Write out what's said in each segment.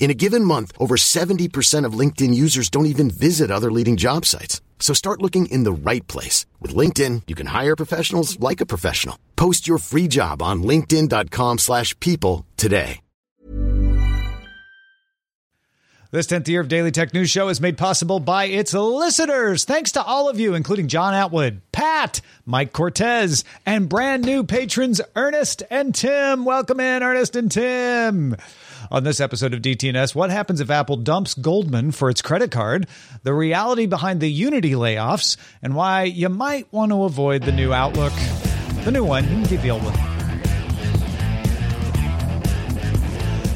In a given month, over 70% of LinkedIn users don't even visit other leading job sites. So start looking in the right place. With LinkedIn, you can hire professionals like a professional. Post your free job on linkedin.com slash people today. This 10th year of Daily Tech News Show is made possible by its listeners. Thanks to all of you, including John Atwood, Pat, Mike Cortez, and brand new patrons Ernest and Tim. Welcome in, Ernest and Tim. On this episode of DTNS, what happens if Apple dumps Goldman for its credit card, the reality behind the Unity layoffs, and why you might want to avoid the new Outlook. The new one, you can keep the old one.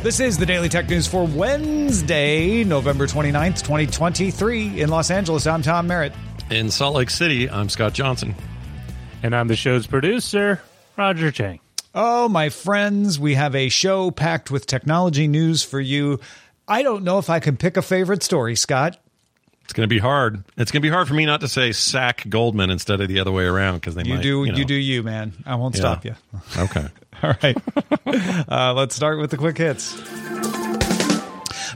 This is the Daily Tech News for Wednesday, November 29th, 2023. In Los Angeles, I'm Tom Merritt. In Salt Lake City, I'm Scott Johnson. And I'm the show's producer, Roger Chang. Oh, my friends, we have a show packed with technology news for you. I don't know if I can pick a favorite story, Scott. It's going to be hard. It's going to be hard for me not to say sack Goldman instead of the other way around because they You might. do, you, know. you do you, man. I won't Yeah. stop you. Okay. All right. uh, let's start with the quick hits.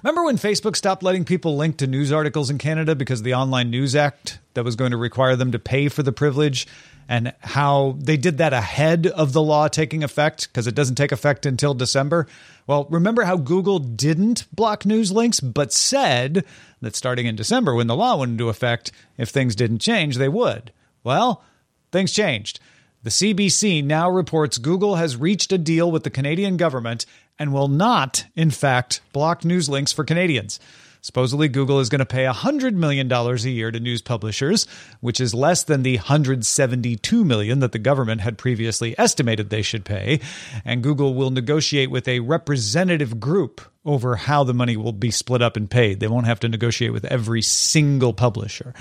Remember when Facebook stopped letting people link to news articles in Canada because of the Online News Act that was going to require them to pay for the privilege? And how they did that ahead of the law taking effect because it doesn't take effect until December. Well, remember how Google didn't block news links, but said that starting in December, when the law went into effect, if things didn't change, they would. Well, things changed. The CBC now reports Google has reached a deal with the Canadian government and will not, in fact, block news links for Canadians. Supposedly, Google is going to pay $100 million a year to news publishers, which is less than the 172 million that the government had previously estimated they should pay. And Google will negotiate with a representative group over how the money will be split up and paid. They won't have to negotiate with every single publisher.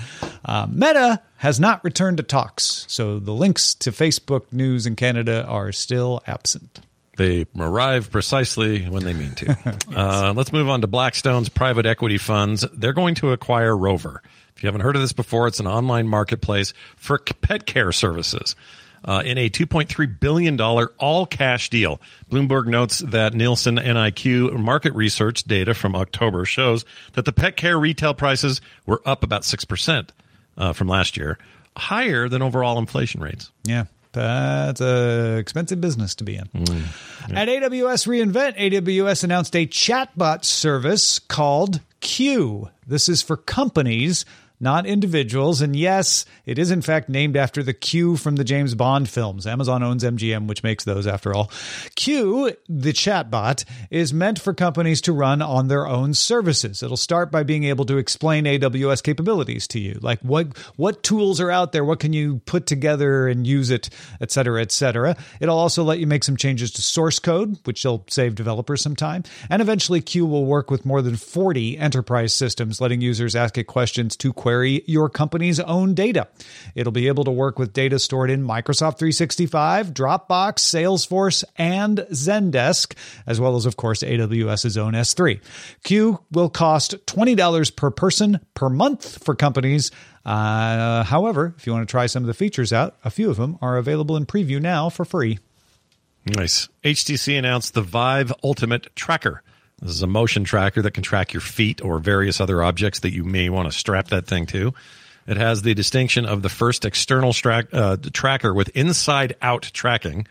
Uh, Meta has not returned to talks, so the links to Facebook news in Canada are still absent. They arrive precisely when they mean to. uh, let's move on to Blackstone's private equity funds. They're going to acquire Rover. If you haven't heard of this before, it's an online marketplace for pet care services. Uh, in a $2.3 billion all cash deal. Bloomberg notes that Nielsen NIQ market research data from October shows that the pet care retail prices were up about 6% uh, from last year, higher than overall inflation rates. Yeah. That's a expensive business to be in. Mm. At AWS reInvent, AWS announced a chatbot service called Q. This is for companies, not individuals. And yes, it is in fact named after the Q from the James Bond films. Amazon owns MGM, which makes those after all. Q, the chatbot, is meant for companies to run on their own services. It'll start by being able to explain AWS capabilities to you, like what what tools are out there, what can you put together and use it, et cetera, et cetera. It'll also let you make some changes to source code, which will save developers some time. And eventually, Q will work with more than 40 enterprise systems, letting users ask it questions to query your company's own data. It'll be able to work with data stored in Microsoft 365, Dropbox, Salesforce, and Zendesk, as well as, of course, AWS's own S3. Q will cost $20 per person per month for companies. Uh, however, if you want to try some of the features out, a few of them are available in preview now for free. Nice. HTC announced the Vive Ultimate Tracker. This is a motion tracker that can track your feet or various other objects that you may want to strap that thing to. It has the distinction of the first external uh, tracker with inside out tracking.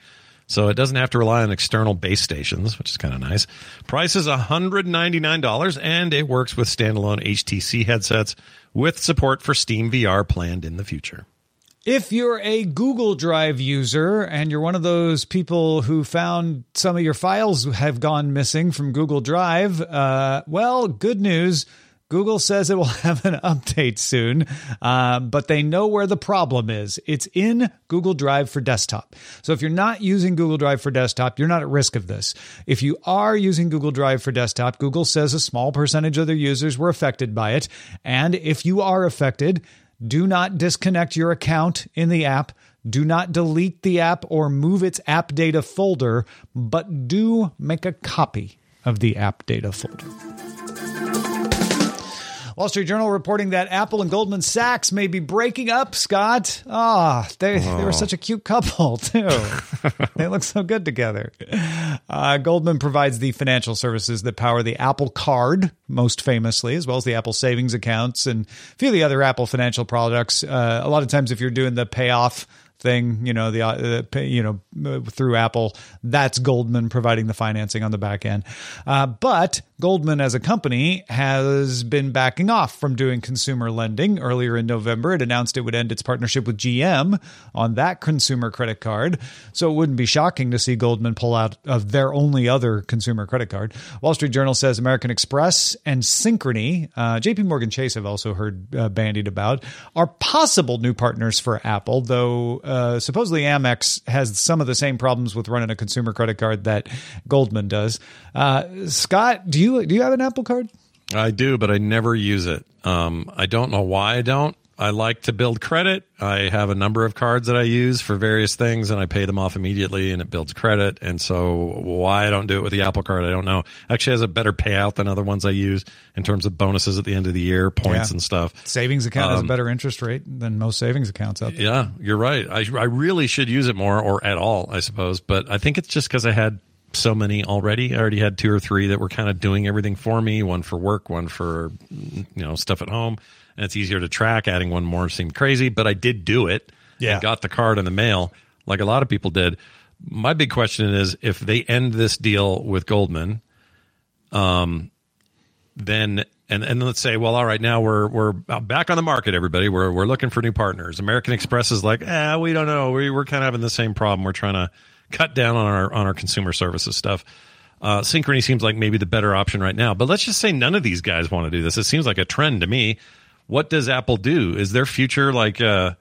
So it doesn't have to rely on external base stations, which is kind of nice. Price is $199 and it works with standalone HTC headsets with support for Steam VR planned in the future. If you're a Google Drive user and you're one of those people who found some of your files have gone missing from Google Drive, uh, well, good news. Google says it will have an update soon, uh, but they know where the problem is. It's in Google Drive for desktop. So if you're not using Google Drive for desktop, you're not at risk of this. If you are using Google Drive for desktop, Google says a small percentage of their users were affected by it. And if you are affected, do not disconnect your account in the app. Do not delete the app or move its app data folder, but do make a copy of the app data folder. Wall Street Journal reporting that Apple and Goldman Sachs may be breaking up, Scott. Ah, oh, they, they were such a cute couple, too. they look so good together. Uh, Goldman provides the financial services that power the Apple Card, most famously, as well as the Apple savings accounts and a few of the other Apple financial products. Uh, a lot of times, if you're doing the payoff thing, you know, the, uh, you know, through Apple, that's Goldman providing the financing on the back end. Uh, but Goldman as a company has been backing off from doing consumer lending. Earlier in November, it announced it would end its partnership with GM on that consumer credit card. So it wouldn't be shocking to see Goldman pull out of their only other consumer credit card. Wall Street Journal says American Express and Synchrony, uh, JP Morgan Chase, I've also heard uh, bandied about, are possible new partners for Apple, though uh, supposedly Amex has some of the same problems with running a consumer credit card that Goldman does. Uh, Scott, do you do you have an Apple Card? I do, but I never use it. Um, I don't know why I don't. I like to build credit. I have a number of cards that I use for various things, and I pay them off immediately, and it builds credit. And so, why I don't do it with the Apple Card, I don't know. Actually, has a better payout than other ones I use in terms of bonuses at the end of the year, points yeah. and stuff. Savings account um, has a um, better interest rate than most savings accounts out there. Yeah, you're right. I I really should use it more or at all, I suppose. But I think it's just because I had so many already. I already had two or three that were kind of doing everything for me. One for work, one for you know stuff at home, and it's easier to track. Adding one more seemed crazy, but I did do it. Yeah, got the card in the mail like a lot of people did. My big question is if they end this deal with Goldman, um, then and and let's say, well, all right, now we're we're back on the market. Everybody, we're we're looking for new partners. American Express is like, ah, eh, we don't know. We we're kind of having the same problem. We're trying to cut down on our on our consumer services stuff. Uh, Synchrony seems like maybe the better option right now. But let's just say none of these guys want to do this. It seems like a trend to me. What does Apple do? Is their future like uh,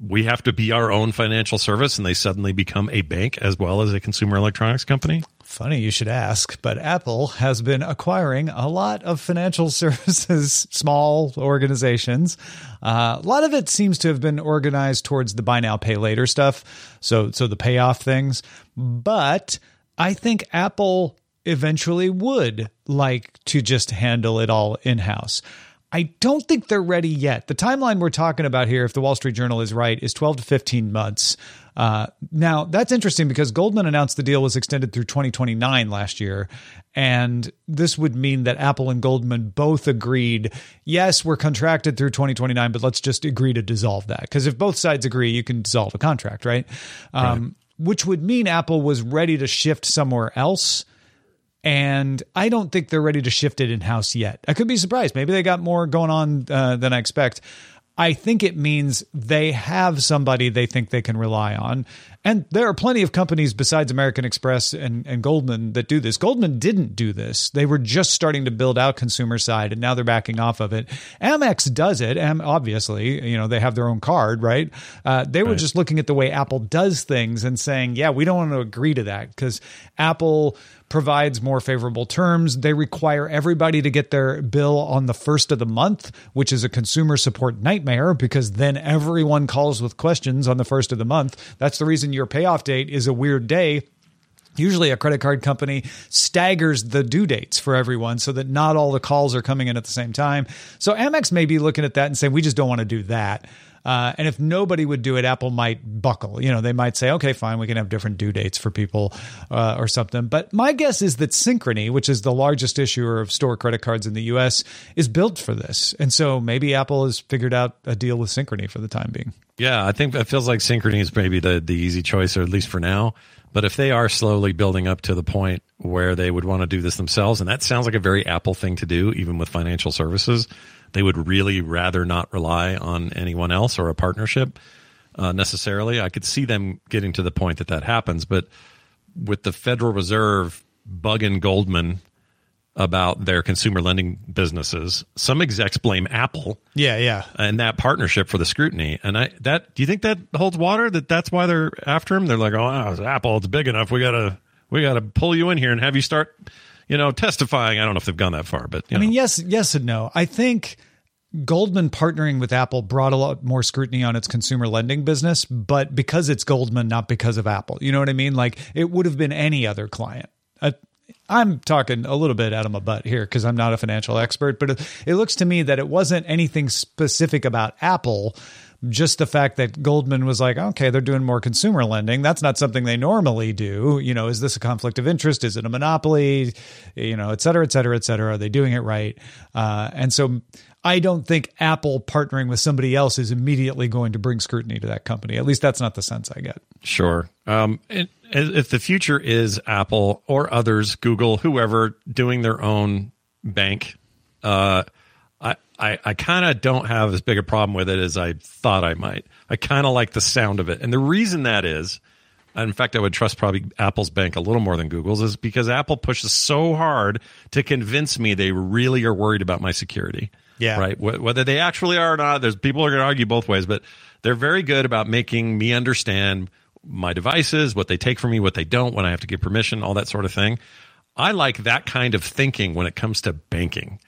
we have to be our own financial service and they suddenly become a bank as well as a consumer electronics company? Funny you should ask, but Apple has been acquiring a lot of financial services, small organizations. Uh, a lot of it seems to have been organized towards the buy now, pay later stuff. So, so the payoff things. But I think Apple eventually would like to just handle it all in house. I don't think they're ready yet. The timeline we're talking about here, if the Wall Street Journal is right, is 12 to 15 months. Uh, now, that's interesting because Goldman announced the deal was extended through 2029 last year. And this would mean that Apple and Goldman both agreed, yes, we're contracted through 2029, but let's just agree to dissolve that. Because if both sides agree, you can dissolve a contract, right? Um, right. Which would mean Apple was ready to shift somewhere else and I don't think they're ready to shift it in house yet. I could be surprised. Maybe they got more going on uh, than I expect. I think it means they have somebody they think they can rely on. And there are plenty of companies besides American Express and, and Goldman that do this. Goldman didn't do this. They were just starting to build out consumer side and now they're backing off of it. Amex does it. And obviously, you know, they have their own card, right? Uh, they were right. just looking at the way Apple does things and saying, yeah, we don't want to agree to that because Apple provides more favorable terms. They require everybody to get their bill on the first of the month, which is a consumer support nightmare because then everyone calls with questions on the first of the month. That's the reason your payoff date is a weird day. Usually, a credit card company staggers the due dates for everyone so that not all the calls are coming in at the same time. So, Amex may be looking at that and saying, we just don't want to do that. Uh, and if nobody would do it, Apple might buckle. You know, they might say, okay, fine, we can have different due dates for people uh, or something. But my guess is that Synchrony, which is the largest issuer of store credit cards in the US, is built for this. And so maybe Apple has figured out a deal with Synchrony for the time being. Yeah, I think it feels like Synchrony is maybe the, the easy choice, or at least for now. But if they are slowly building up to the point where they would want to do this themselves, and that sounds like a very Apple thing to do, even with financial services, they would really rather not rely on anyone else or a partnership. uh, necessarily. I could see them getting to the point that that happens, but with the Federal Reserve bugging Goldman about their consumer lending businesses, some execs blame Apple Yeah, yeah. and that partnership for the scrutiny. And I that do you think that holds water? That that's why they're after him? They're like, oh, it's Apple, it's big enough. We gotta we gotta pull you in here and have you start, you know, testifying. I don't know if they've gone that far, but you I know. mean, yes, yes and no. I think Goldman partnering with Apple brought a lot more scrutiny on its consumer lending business, but because it's Goldman, not because of Apple. You know what I mean? Like it would have been any other client. Uh, I'm talking a little bit out of my butt here because I'm not a financial expert, but it, it looks to me that it wasn't anything specific about Apple. Just the fact that Goldman was like, okay, they're doing more consumer lending. That's not something they normally do. You know, is this a conflict of interest? Is it a monopoly? You know, et cetera, et cetera, et cetera. Are they doing it right? Uh, and so I don't think Apple partnering with somebody else is immediately going to bring scrutiny to that company. At least that's not the sense I get. Sure. Um, if the future is Apple or others, Google, whoever, doing their own bank, uh, I, I, I kind of don't have as big a problem with it as I thought I might. I kind of like the sound of it. And the reason that is, in fact, I would trust probably Apple's bank a little more than Google's, is because Apple pushes so hard to convince me they really are worried about my security. Yeah. Right. Wh- Whether they actually are or not, there's people are going to argue both ways, but they're very good about making me understand my devices, what they take from me, what they don't, when I have to give permission, all that sort of thing. I like that kind of thinking when it comes to banking.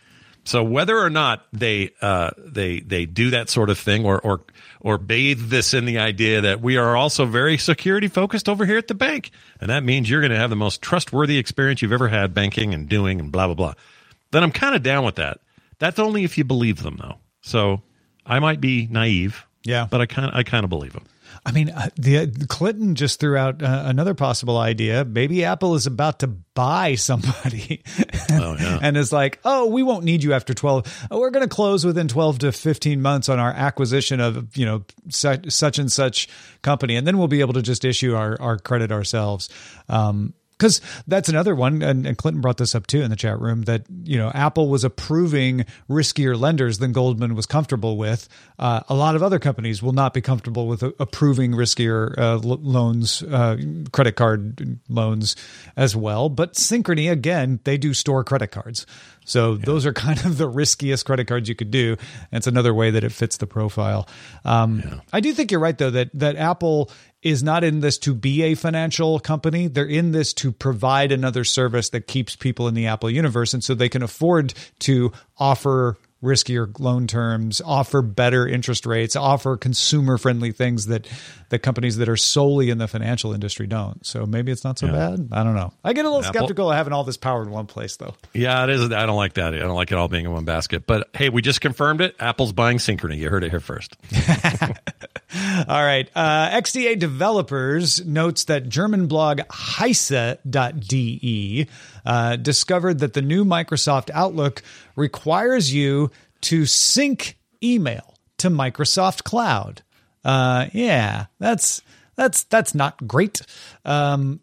So whether or not they uh, they they do that sort of thing, or or or bathe this in the idea that we are also very security focused over here at the bank, and that means you're going to have the most trustworthy experience you've ever had banking and doing and blah blah blah, then I'm kind of down with that. That's only if you believe them, though. So I might be naive, Yeah. but I kind I kind of believe them. I mean, uh, the Clinton just threw out uh, another possible idea. Maybe Apple is about to buy somebody, Oh, yeah. and is like, "Oh, we won't need you after twelve. Oh, we're going to close within twelve to fifteen months on our acquisition of you know such, such and such company, and then we'll be able to just issue our our credit ourselves." Um, because that's another one, and, and Clinton brought this up too in the chat room that you know Apple was approving riskier lenders than Goldman was comfortable with. Uh, a lot of other companies will not be comfortable with uh, approving riskier uh, l- loans, uh, credit card loans as well. But Synchrony, again, they do store credit cards, so those are kind of the riskiest credit cards you could do. And it's another way that it fits the profile. Um, I do think you're right though that that Apple is not in this to be a financial company. They're in this to provide another service that keeps people in the Apple universe. And so they can afford to offer riskier loan terms, offer better interest rates, offer consumer friendly things that the companies that are solely in the financial industry don't. So maybe it's not so bad. I don't know. I get a little Apple- skeptical of having all this power in one place though. Yeah, it is. I don't like that. I don't like it all being in one basket. But hey, we just confirmed it. Apple's buying Synchrony. You heard it here first. All right. Uh, XDA Developers notes that German blog heise.de uh, discovered that the new Microsoft Outlook requires you to sync email to Microsoft Cloud. Uh, yeah, that's that's that's not great. Um,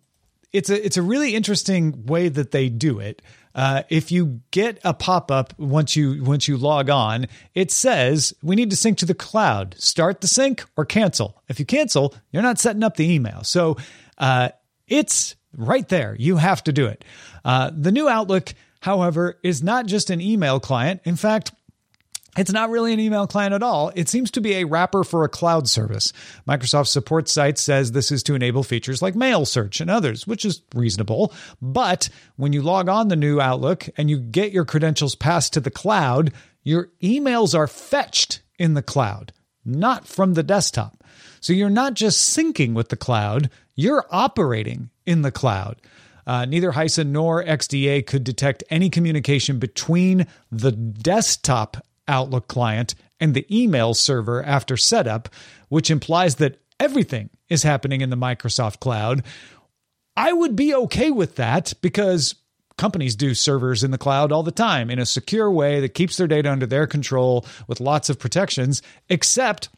it's a it's a really interesting way that they do it. Uh, if you get a pop up once you once you log on, it says we need to sync to the cloud. Start the sync or cancel. If you cancel, you're not setting up the email. So uh, it's right there. You have to do it. Uh, the new Outlook, however, is not just an email client. In fact, it's not really an email client at all. It seems to be a wrapper for a cloud service. Microsoft support site says this is to enable features like mail search and others, which is reasonable. But when you log on the new Outlook and you get your credentials passed to the cloud, your emails are fetched in the cloud, not from the desktop. So you're not just syncing with the cloud, you're operating in the cloud. Uh, neither Heise nor XDA could detect any communication between the desktop Outlook client and the email server after setup, which implies that everything is happening in the Microsoft cloud. I would be okay with that because companies do servers in the cloud all the time in a secure way that keeps their data under their control with lots of protections, except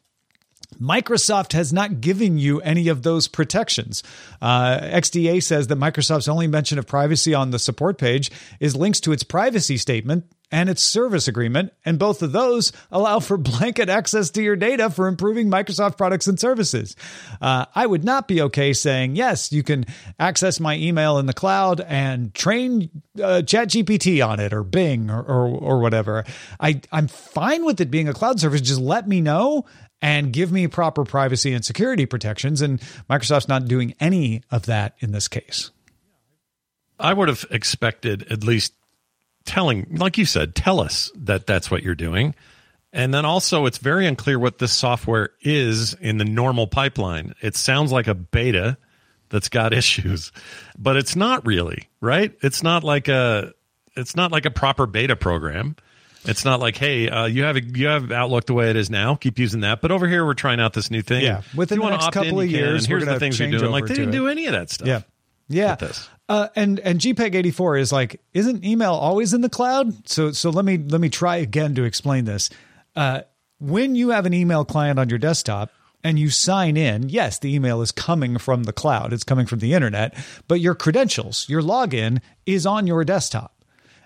Microsoft has not given you any of those protections. Uh, XDA says that Microsoft's only mention of privacy on the support page is links to its privacy statement and its service agreement, and both of those allow for blanket access to your data for improving Microsoft products and services. Uh, I would not be okay saying, yes, you can access my email in the cloud and train uh, ChatGPT on it or Bing or, or, or whatever. I, I'm fine with it being a cloud service. Just let me know and give me proper privacy and security protections. And Microsoft's not doing any of that in this case. I would have expected at least telling, like you said, tell us that that's what you're doing. And then also, it's very unclear what this software is in the normal pipeline. It sounds like a beta that's got issues, but it's not really, right? It's not like a it's not like a proper beta program. It's not like, hey, uh, you have a, you have Outlook the way it is now. Keep using that. But over here, we're trying out this new thing. Yeah, within the next opt in, couple of years, here's the things you're doing. Like they didn't do any of that stuff. Yeah. Yeah. this. Uh, and and JPEG 84 is like isn't email always in the cloud? So so let me let me try again to explain this. Uh, when you have an email client on your desktop and you sign in, yes, the email is coming from the cloud. It's coming from the internet, but your credentials, your login is on your desktop.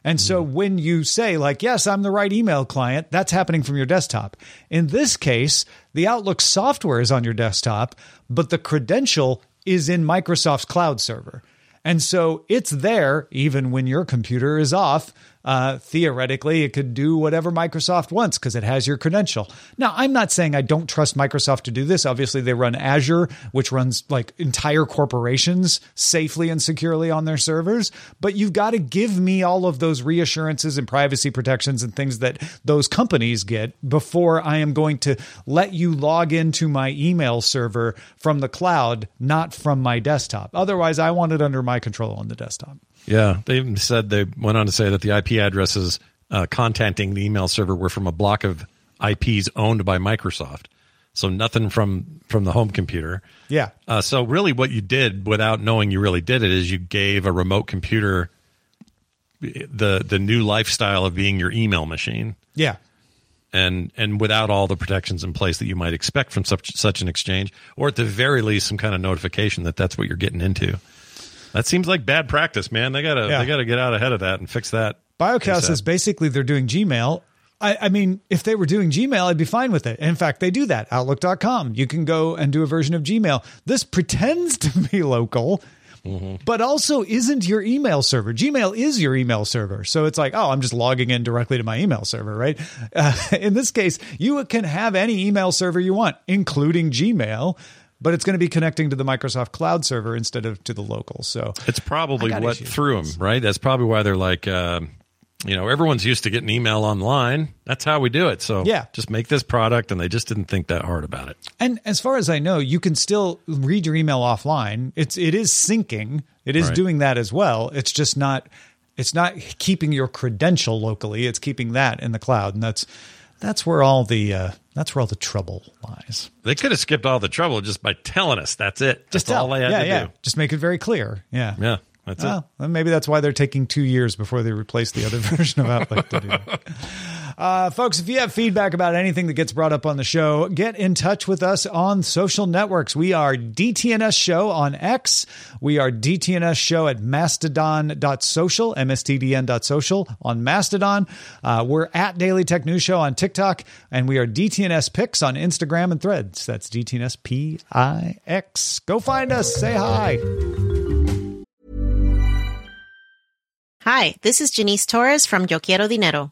And so when you say, like, yes, I'm the right email client, that's happening from your desktop. In this case, the Outlook software is on your desktop, but the credential is in Microsoft's cloud server. And so it's there even when your computer is off. Uh, theoretically, it could do whatever Microsoft wants because it has your credential. Now, I'm not saying I don't trust Microsoft to do this. Obviously, they run Azure, which runs like entire corporations safely and securely on their servers. But you've got to give me all of those reassurances and privacy protections and things that those companies get before I am going to let you log into my email server from the cloud, not from my desktop. Otherwise, I want it under my control on the desktop. Yeah, they even said they went on to say that the IP addresses uh, contacting the email server were from a block of IPs owned by Microsoft. So nothing from from the home computer. Yeah. Uh, so really, what you did without knowing you really did it is you gave a remote computer the the new lifestyle of being your email machine, Yeah. and and without all the protections in place that you might expect from such such an exchange, or at the very least, some kind of notification that that's what you're getting into. That seems like bad practice, man. They gotta Yeah. they gotta get out ahead of that and fix that. BioCast says basically they're doing Gmail. I, I mean, if they were doing Gmail, I'd be fine with it. In fact, they do that. Outlook.com. You can go and do a version of Gmail. This pretends to be local, but also isn't your email server. Gmail is your email server. So it's like, oh, I'm just logging in directly to my email server, right? Uh, in this case, you can have any email server you want, including Gmail. But it's going to be connecting to the Microsoft Cloud server instead of to the local. So It's probably what issues threw them, right? That's probably why they're like, uh, you know, everyone's used to getting email online. That's how we do it. So Yeah. just make this product, and they just didn't think that hard about it. And as far as I know, you can still read your email offline. It's it is syncing. It is Right. doing that as well. It's just not it's not keeping your credential locally. It's keeping that in the cloud, and that's that's where all the uh, that's where all the trouble lies. They could have skipped all the trouble just by telling us that's it. Just that's tell, all they had yeah, to yeah. do. Just make it very clear. Yeah, Yeah, that's Well, then maybe that's why they're taking two years before they replace the other version of Outlook to do that. Uh, folks, if you have feedback about anything that gets brought up on the show, get in touch with us on social networks. We are DTNS Show on X. We are DTNS Show at mastodon.social, mstdn.social on Mastodon. Uh, we're at Daily Tech News Show on TikTok, and we are DTNS Pix on Instagram and Threads. That's DTNS P I X. Go find us. Say hi. Hi, this is Janice Torres from Yo Quiero Dinero.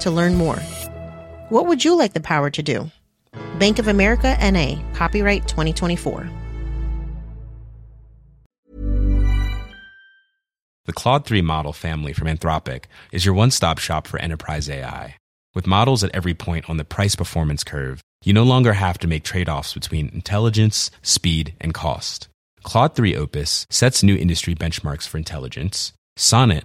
to learn more. What would you like the power to do? Bank of America NA, copyright 2024. The Claude 3 model family from Anthropic is your one stop shop for enterprise AI. With models at every point on the price performance curve, you no longer have to make trade offs between intelligence, speed, and cost. Claude 3 Opus sets new industry benchmarks for intelligence. Sonnet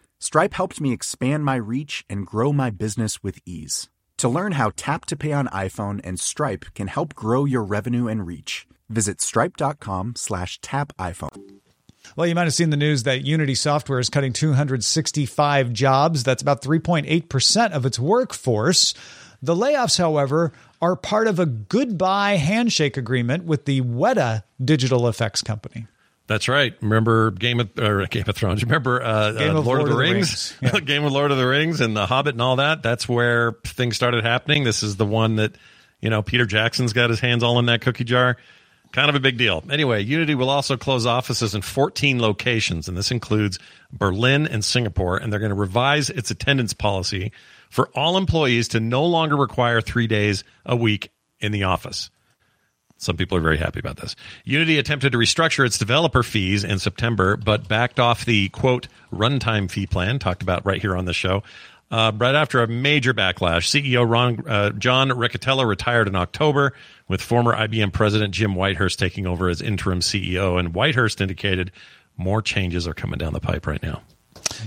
Stripe helped me expand my reach and grow my business with ease. To learn how Tap to Pay on iPhone and Stripe can help grow your revenue and reach, visit stripe.com slash tap iPhone. Well, you might have seen the news that Unity Software is cutting 265 jobs. That's about 3.8% of its workforce. The layoffs, however, are part of a goodbye handshake agreement with the Weta digital effects company. That's right. Remember Game of or Game of Thrones. Remember uh, Game uh, of Lord, of the Rings, Rings. Yeah. Game of Lord of the Rings, and The Hobbit, and all that. That's where things started happening. This is the one that you know Peter Jackson's got his hands all in that cookie jar. Kind of a big deal. Anyway, Unity will also close offices in 14 locations, and this includes Berlin and Singapore. And they're going to revise its attendance policy for all employees to no longer require three days a week in the office. Some people are very happy about this. Unity attempted to restructure its developer fees in September, but backed off the quote runtime fee plan talked about right here on the show. Uh, right after a major backlash, CEO Ron, uh, John Riccitiello retired in October, with former IBM president Jim Whitehurst taking over as interim CEO. And Whitehurst indicated more changes are coming down the pipe right now.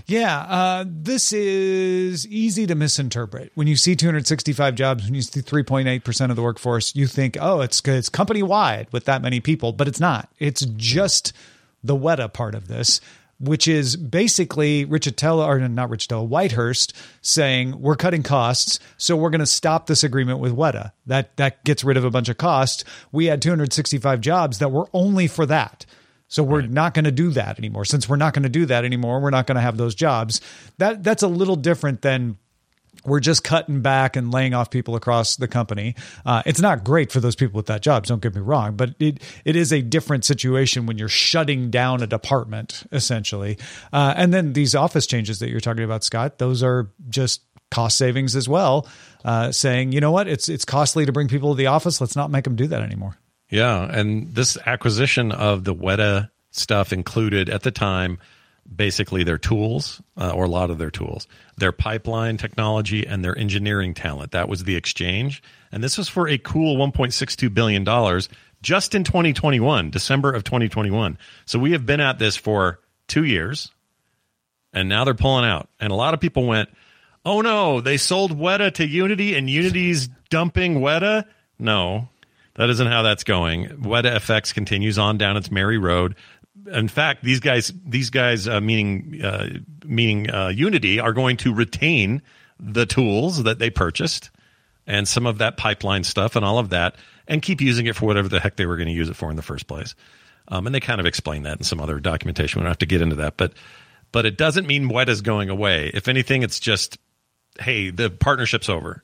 Yeah, uh, this is easy to misinterpret. When you see 265 jobs, when you see 3.8% of the workforce, you think, oh, it's, it's company wide with that many people, but it's not. It's just the Weta part of this, which is basically Riccitiello, or not Riccitiello, Whitehurst saying, we're cutting costs, so we're going to stop this agreement with Weta. That, that gets rid of a bunch of costs. We had 265 jobs that were only for that. So we're right. not going to do that anymore. Since we're not going to do that anymore, we're not going to have those jobs. That that's a little different than we're just cutting back and laying off people across the company. Uh, it's not great for those people with that jobs. Don't get me wrong, but it it is a different situation when you're shutting down a department essentially. Uh, and then these office changes that you're talking about, Scott, those are just cost savings as well. Uh, saying, you know what, it's it's costly to bring people to the office. Let's not make them do that anymore. Yeah, and this acquisition of the Weta stuff included at the time basically their tools uh, or a lot of their tools, their pipeline technology, and their engineering talent. That was the exchange, and this was for a cool 1.62 billion dollars just in 2021, December of 2021. So we have been at this for two years, and now they're pulling out. And a lot of people went, "Oh no, they sold Weta to Unity, and Unity's dumping Weta." No, that isn't how that's going. Weta FX continues on down its merry road. In fact, these guys, these guys, uh, meaning uh, meaning uh, Unity, are going to retain the tools that they purchased and some of that pipeline stuff and all of that, and keep using it for whatever the heck they were going to use it for in the first place. Um, and they kind of explain that in some other documentation. We don't have to get into that, but but it doesn't mean Weta's going away. If anything, it's just hey, the partnership's over,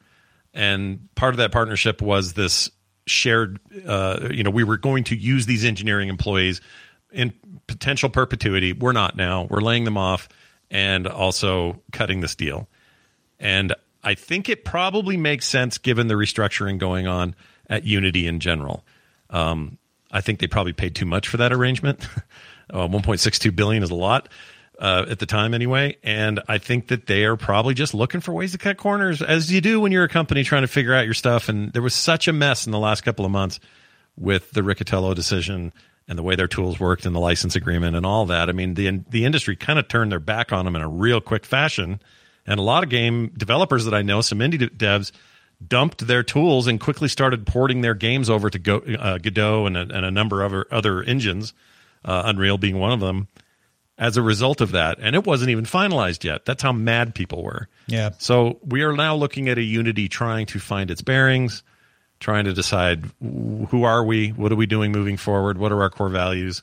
and part of that partnership was this shared uh, you know we were going to use these engineering employees in potential perpetuity. We're not now. We're laying them off and also cutting this deal. And i think it probably makes sense given the restructuring going on at unity in general. Um, i think they probably paid too much for that arrangement. Uh, 1.62 billion is a lot uh, at the time anyway. And I think that they are probably just looking for ways to cut corners, as you do when you're a company trying to figure out your stuff. And there was such a mess in the last couple of months with the Riccitiello decision and the way their tools worked and the license agreement and all that. I mean, the the industry kind of turned their back on them in a real quick fashion. And a lot of game developers that I know, some indie devs, dumped their tools and quickly started porting their games over to Go, uh, Godot and a, and a number of other, other engines, uh, Unreal being one of them as a result of that. And it wasn't even finalized yet. That's how mad people were. Yeah. So we are now looking at a Unity trying to find its bearings, trying to decide who are we, what are we doing moving forward, what are our core values.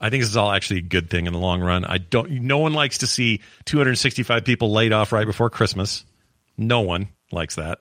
I think this is all actually a good thing in the long run. I don't. No one likes to see 265 people laid off right before Christmas. No one likes that.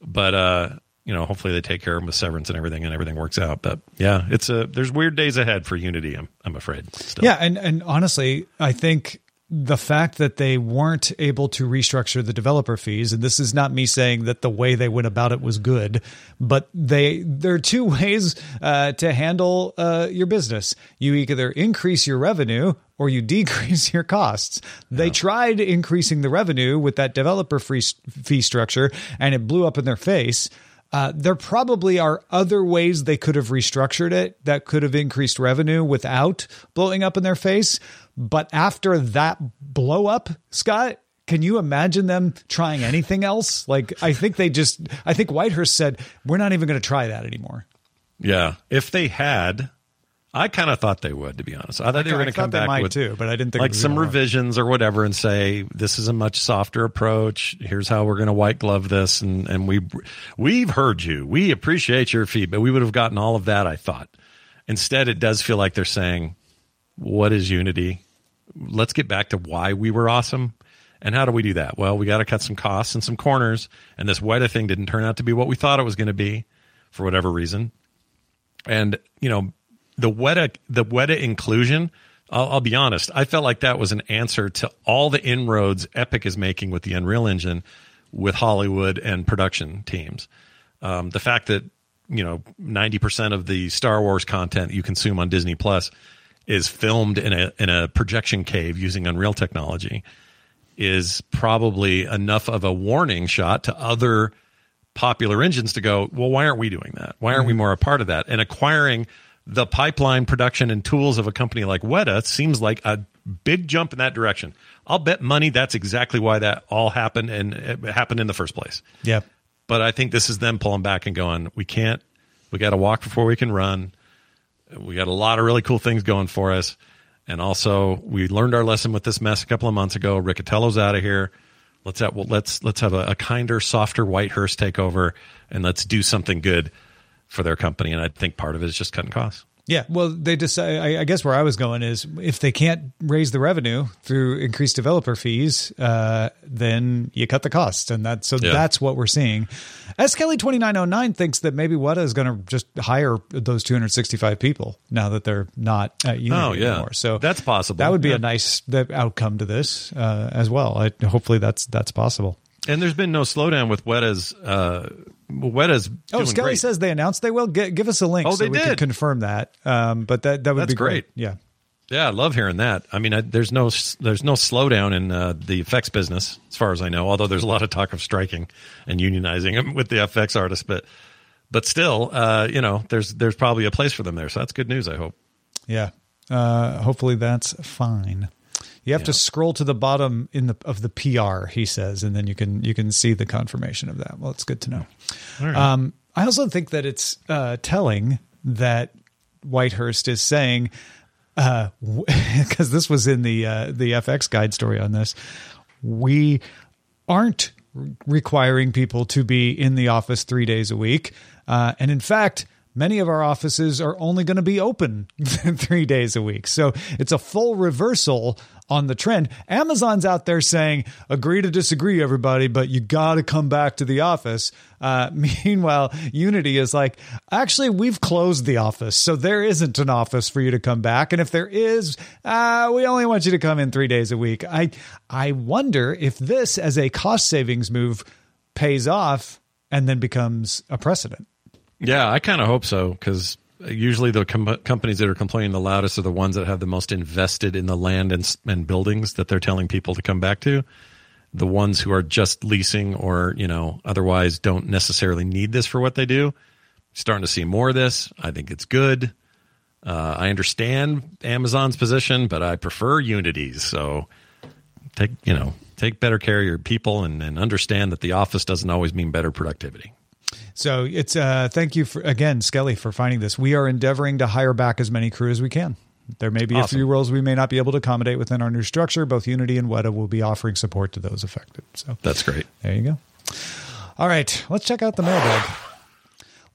But uh, you know, hopefully they take care of them with severance and everything, and everything works out. But yeah, it's a there's weird days ahead for Unity. I'm I'm afraid. Still. Yeah, and and honestly, I think the fact that they weren't able to restructure the developer fees and this is not me saying that the way they went about it was good but they there are two ways uh, to handle uh, your business you either increase your revenue or you decrease your costs they yeah. tried increasing the revenue with that developer free fee structure and it blew up in their face uh, there probably are other ways they could have restructured it that could have increased revenue without blowing up in their face. But after that blow up, Scott, can you imagine them trying anything else? Like, I think they just, I think Whitehurst said, we're not even going to try that anymore. Yeah. If they had, I kind of thought they would, to be honest. I thought they were going to come back with too, but I didn't think like some revisions or whatever, and say this is a much softer approach. Here's how we're going to white glove this, and and we we've heard you. We appreciate your feedback. We would have gotten all of that. I thought. Instead, it does feel like they're saying, "What is Unity? Let's get back to why we were awesome." And how do we do that? Well, we got to cut some costs and some corners. And this Weta thing didn't turn out to be what we thought it was going to be for whatever reason. And, you know, the Weta the Weta inclusion. I'll, I'll, be honest. I felt like that was an answer to all the inroads Epic is making with the Unreal Engine, with Hollywood and production teams. Um, the fact that you know ninety percent of the Star Wars content you consume on Disney Plus is filmed in a in a projection cave using Unreal technology is probably enough of a warning shot to other popular engines to go. Well, why aren't we doing that? Why aren't mm-hmm. we more a part of that? And acquiring the pipeline production and tools of a company like Weta seems like a big jump in that direction. I'll bet money that's exactly why that all happened and it happened in the first place. Yeah. But I think this is them pulling back and going, we can't, we got to walk before we can run. We got a lot of really cool things going for us. And also, we learned our lesson with this mess a couple of months ago. Riccitiello's out of here. Let's have well, let's let's have a, a kinder, softer Whitehurst take over, and let's do something good for their company. And I think part of it is just cutting costs. Yeah, well, they decide. I, I, guess where I was going is if they can't raise the revenue through increased developer fees, uh, then you cut the cost, and that so yeah. that's what we're seeing. S Kelly twenty nine oh nine thinks that maybe Weta is going to just hire those two hundred sixty five people now that they're not at Unity oh, yeah. anymore. So that's possible. That would be yeah. a nice outcome to this uh, as well. I, hopefully, that's that's possible. And there's been no slowdown with Weta's. Uh, Weta's. Oh, Skelly great. says they announced they will. G- give us a link. Oh, so they we did. Can confirm that. Um, but that that would That's be great. great. Yeah. Yeah, I love hearing that. I mean, I, there's no there's no slowdown in uh, the effects business, as far as I know. Although there's a lot of talk of striking and unionizing with the FX artists, but but still, uh, you know, there's there's probably a place for them there. So that's good news. I hope. Yeah. Uh, hopefully that's fine. You have yeah. to scroll to the bottom in the of the PR, he says, and then you can you can see the confirmation of that. Well, it's good to know. Right. Um, I also think that it's uh, telling that Whitehurst is saying because uh, this was in the uh, the FX guide story on this. We aren't requiring people to be in the office three days a week, uh, and in fact many of our offices are only going to be open three days a week. So it's a full reversal on the trend. Amazon's out there saying, agree to disagree, everybody, but you got to come back to the office. Uh, meanwhile, Unity is like, actually, we've closed the office. So there isn't an office for you to come back. And if there is, uh, we only want you to come in three days a week. I, I wonder if this, as a cost savings move, pays off and then becomes a precedent. Yeah, I kind of hope so because usually the com- companies that are complaining the loudest are the ones that have the most invested in the land and, and buildings that they're telling people to come back to. The ones who are just leasing or you know otherwise don't necessarily need this for what they do. Starting to see more of this. I think it's good. Uh, I understand Amazon's position, but I prefer Unity's. So take you know take better care of your people and, and understand that the office doesn't always mean better productivity. So it's uh, thank you for again, Skelly, for finding this. We are endeavoring to hire back as many crew as we can. There may be awesome. a few roles we may not be able to accommodate within our new structure. Both Unity and Weta will be offering support to those affected. So that's great. There you go. All right, let's check out the mailbag.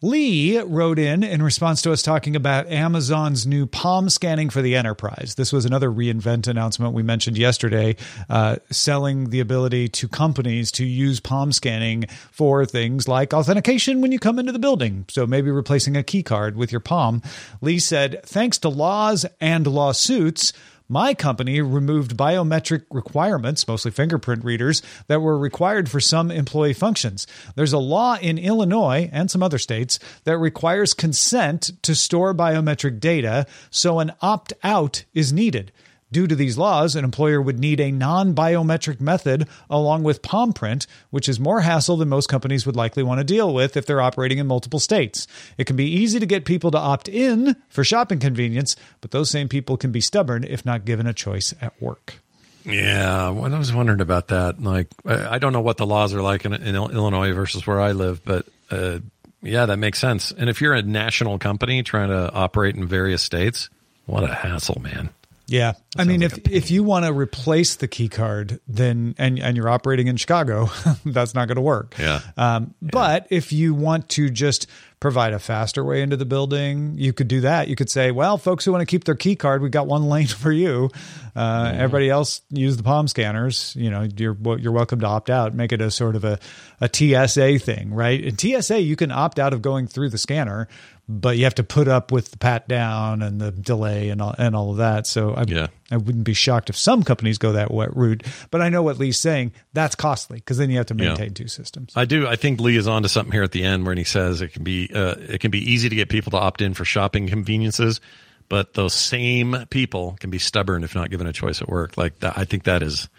Lee wrote in in response to us talking about Amazon's new palm scanning for the enterprise. This was another reInvent announcement we mentioned yesterday, uh, selling the ability to companies to use palm scanning for things like authentication when you come into the building. So maybe replacing a key card with your palm. Lee said, thanks to laws and lawsuits, my company removed biometric requirements, mostly fingerprint readers, that were required for some employee functions. There's a law in Illinois and some other states that requires consent to store biometric data, so an opt out is needed. Due to these laws, an employer would need a non biometric method along with palm print, which is more hassle than most companies would likely want to deal with if they're operating in multiple states. It can be easy to get people to opt in for shopping convenience, but those same people can be stubborn if not given a choice at work. Yeah, well, I was wondering about that. Like, I don't know what the laws are like in, in Illinois versus where I live, but uh, yeah, that makes sense. And if you're a national company trying to operate in various states, what a hassle, man. Yeah, I mean, like if if you want to replace the key card, then and and you're operating in Chicago, that's not going to work. Yeah. Um, yeah. But if you want to just provide a faster way into the building, you could do that. You could say, well, folks who want to keep their key card, we've got one lane for you. Uh, mm-hmm. Everybody else use the palm scanners. You know, you're you're welcome to opt out. Make it a sort of a a TSA thing, right? In TSA, you can opt out of going through the scanner but you have to put up with the pat down and the delay and all, and all of that. So I, yeah. I wouldn't be shocked if some companies go that route. But I know what Lee's saying. That's costly because then you have to maintain yeah. two systems. I do. I think Lee is on to something here at the end when he says it can be uh, it can be easy to get people to opt in for shopping conveniences, but those same people can be stubborn if not given a choice at work. Like that, I think that is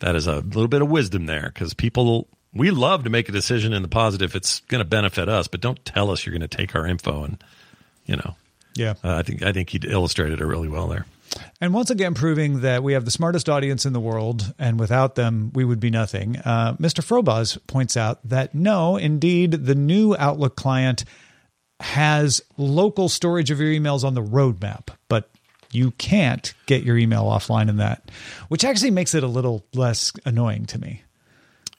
that is a little bit of wisdom there because people we love to make a decision in the positive. It's going to benefit us, but don't tell us you're going to take our info and, you know. Yeah. Uh, I think I think he illustrated it really well there. And once again, proving that we have the smartest audience in the world, and without them, we would be nothing. Uh, Mr. Frobuz points out that no, indeed, the new Outlook client has local storage of your emails on the roadmap, but you can't get your email offline in that, which actually makes it a little less annoying to me.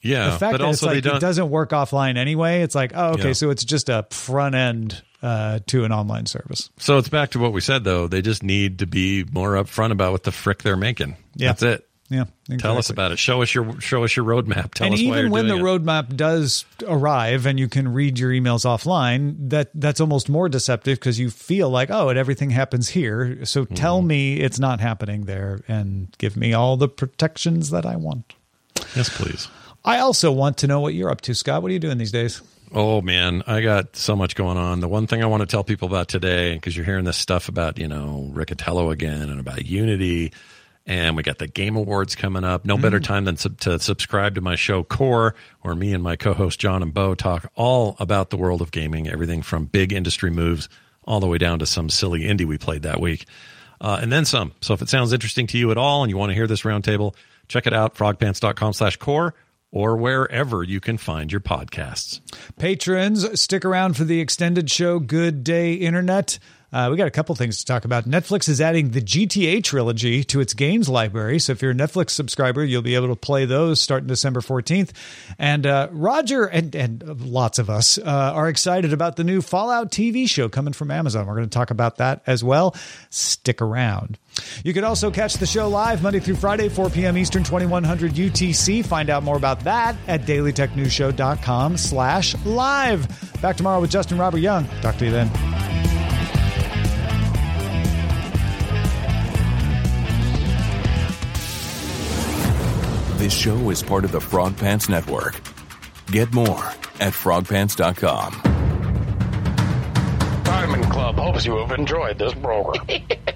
Yeah, the fact but that also it's like it doesn't work offline anyway. It's like, oh, okay, Yeah. so it's just a front end uh, to an online service. So it's back to what we said though. They just need to be more upfront about what the frick they're making. Yeah. That's it. Yeah, Tell us about it. Show us your show us your roadmap. Tell and us why even when the it. roadmap does arrive and you can read your emails offline, that that's almost more deceptive because you feel like, oh, and everything happens here. So tell Mm-hmm. me it's not happening there and give me all the protections that I want. Yes, please. I also want to know what you're up to, Scott. What are you doing these days? Oh man, I got so much going on. The one thing I want to tell people about today, because you're hearing this stuff about you know Riccitiello again and about Unity, and we got the Game Awards coming up. No better time than sub- to subscribe to my show Core, where me and my co-host John and Bo talk all about the world of gaming, everything from big industry moves all the way down to some silly indie we played that week, uh, and then some. So if it sounds interesting to you at all, and you want to hear this roundtable, check it out frogpants.com/core or wherever you can find your podcasts. Patrons, stick around for the extended show, Good Day Internet. Uh, we got a couple things to talk about. Netflix is adding the GTA trilogy to its games library. So if you're a Netflix subscriber, you'll be able to play those starting December 14th. And uh, Roger and, and lots of us uh, are excited about the new Fallout TV show coming from Amazon. We're going to talk about that as well. Stick around. You can also catch the show live Monday through Friday, 4 p.m. Eastern, 2100 UTC. Find out more about that at dailytechnewsshow.com slash live. Back tomorrow with Justin Robert Young. Talk to you then. This show is part of the Frog Pants Network. Get more at frogpants.com. Diamond Club hopes you have enjoyed this program.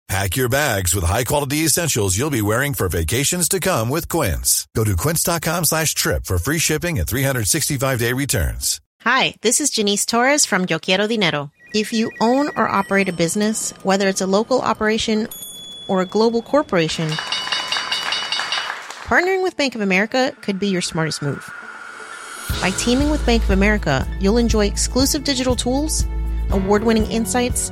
Pack your bags with high-quality essentials you'll be wearing for vacations to come with Quince. Go to quince.com slash trip for free shipping and 365-day returns. Hi, this is Janice Torres from Yo Quiero Dinero. If you own or operate a business, whether it's a local operation or a global corporation, partnering with Bank of America could be your smartest move. By teaming with Bank of America, you'll enjoy exclusive digital tools, award winning insights,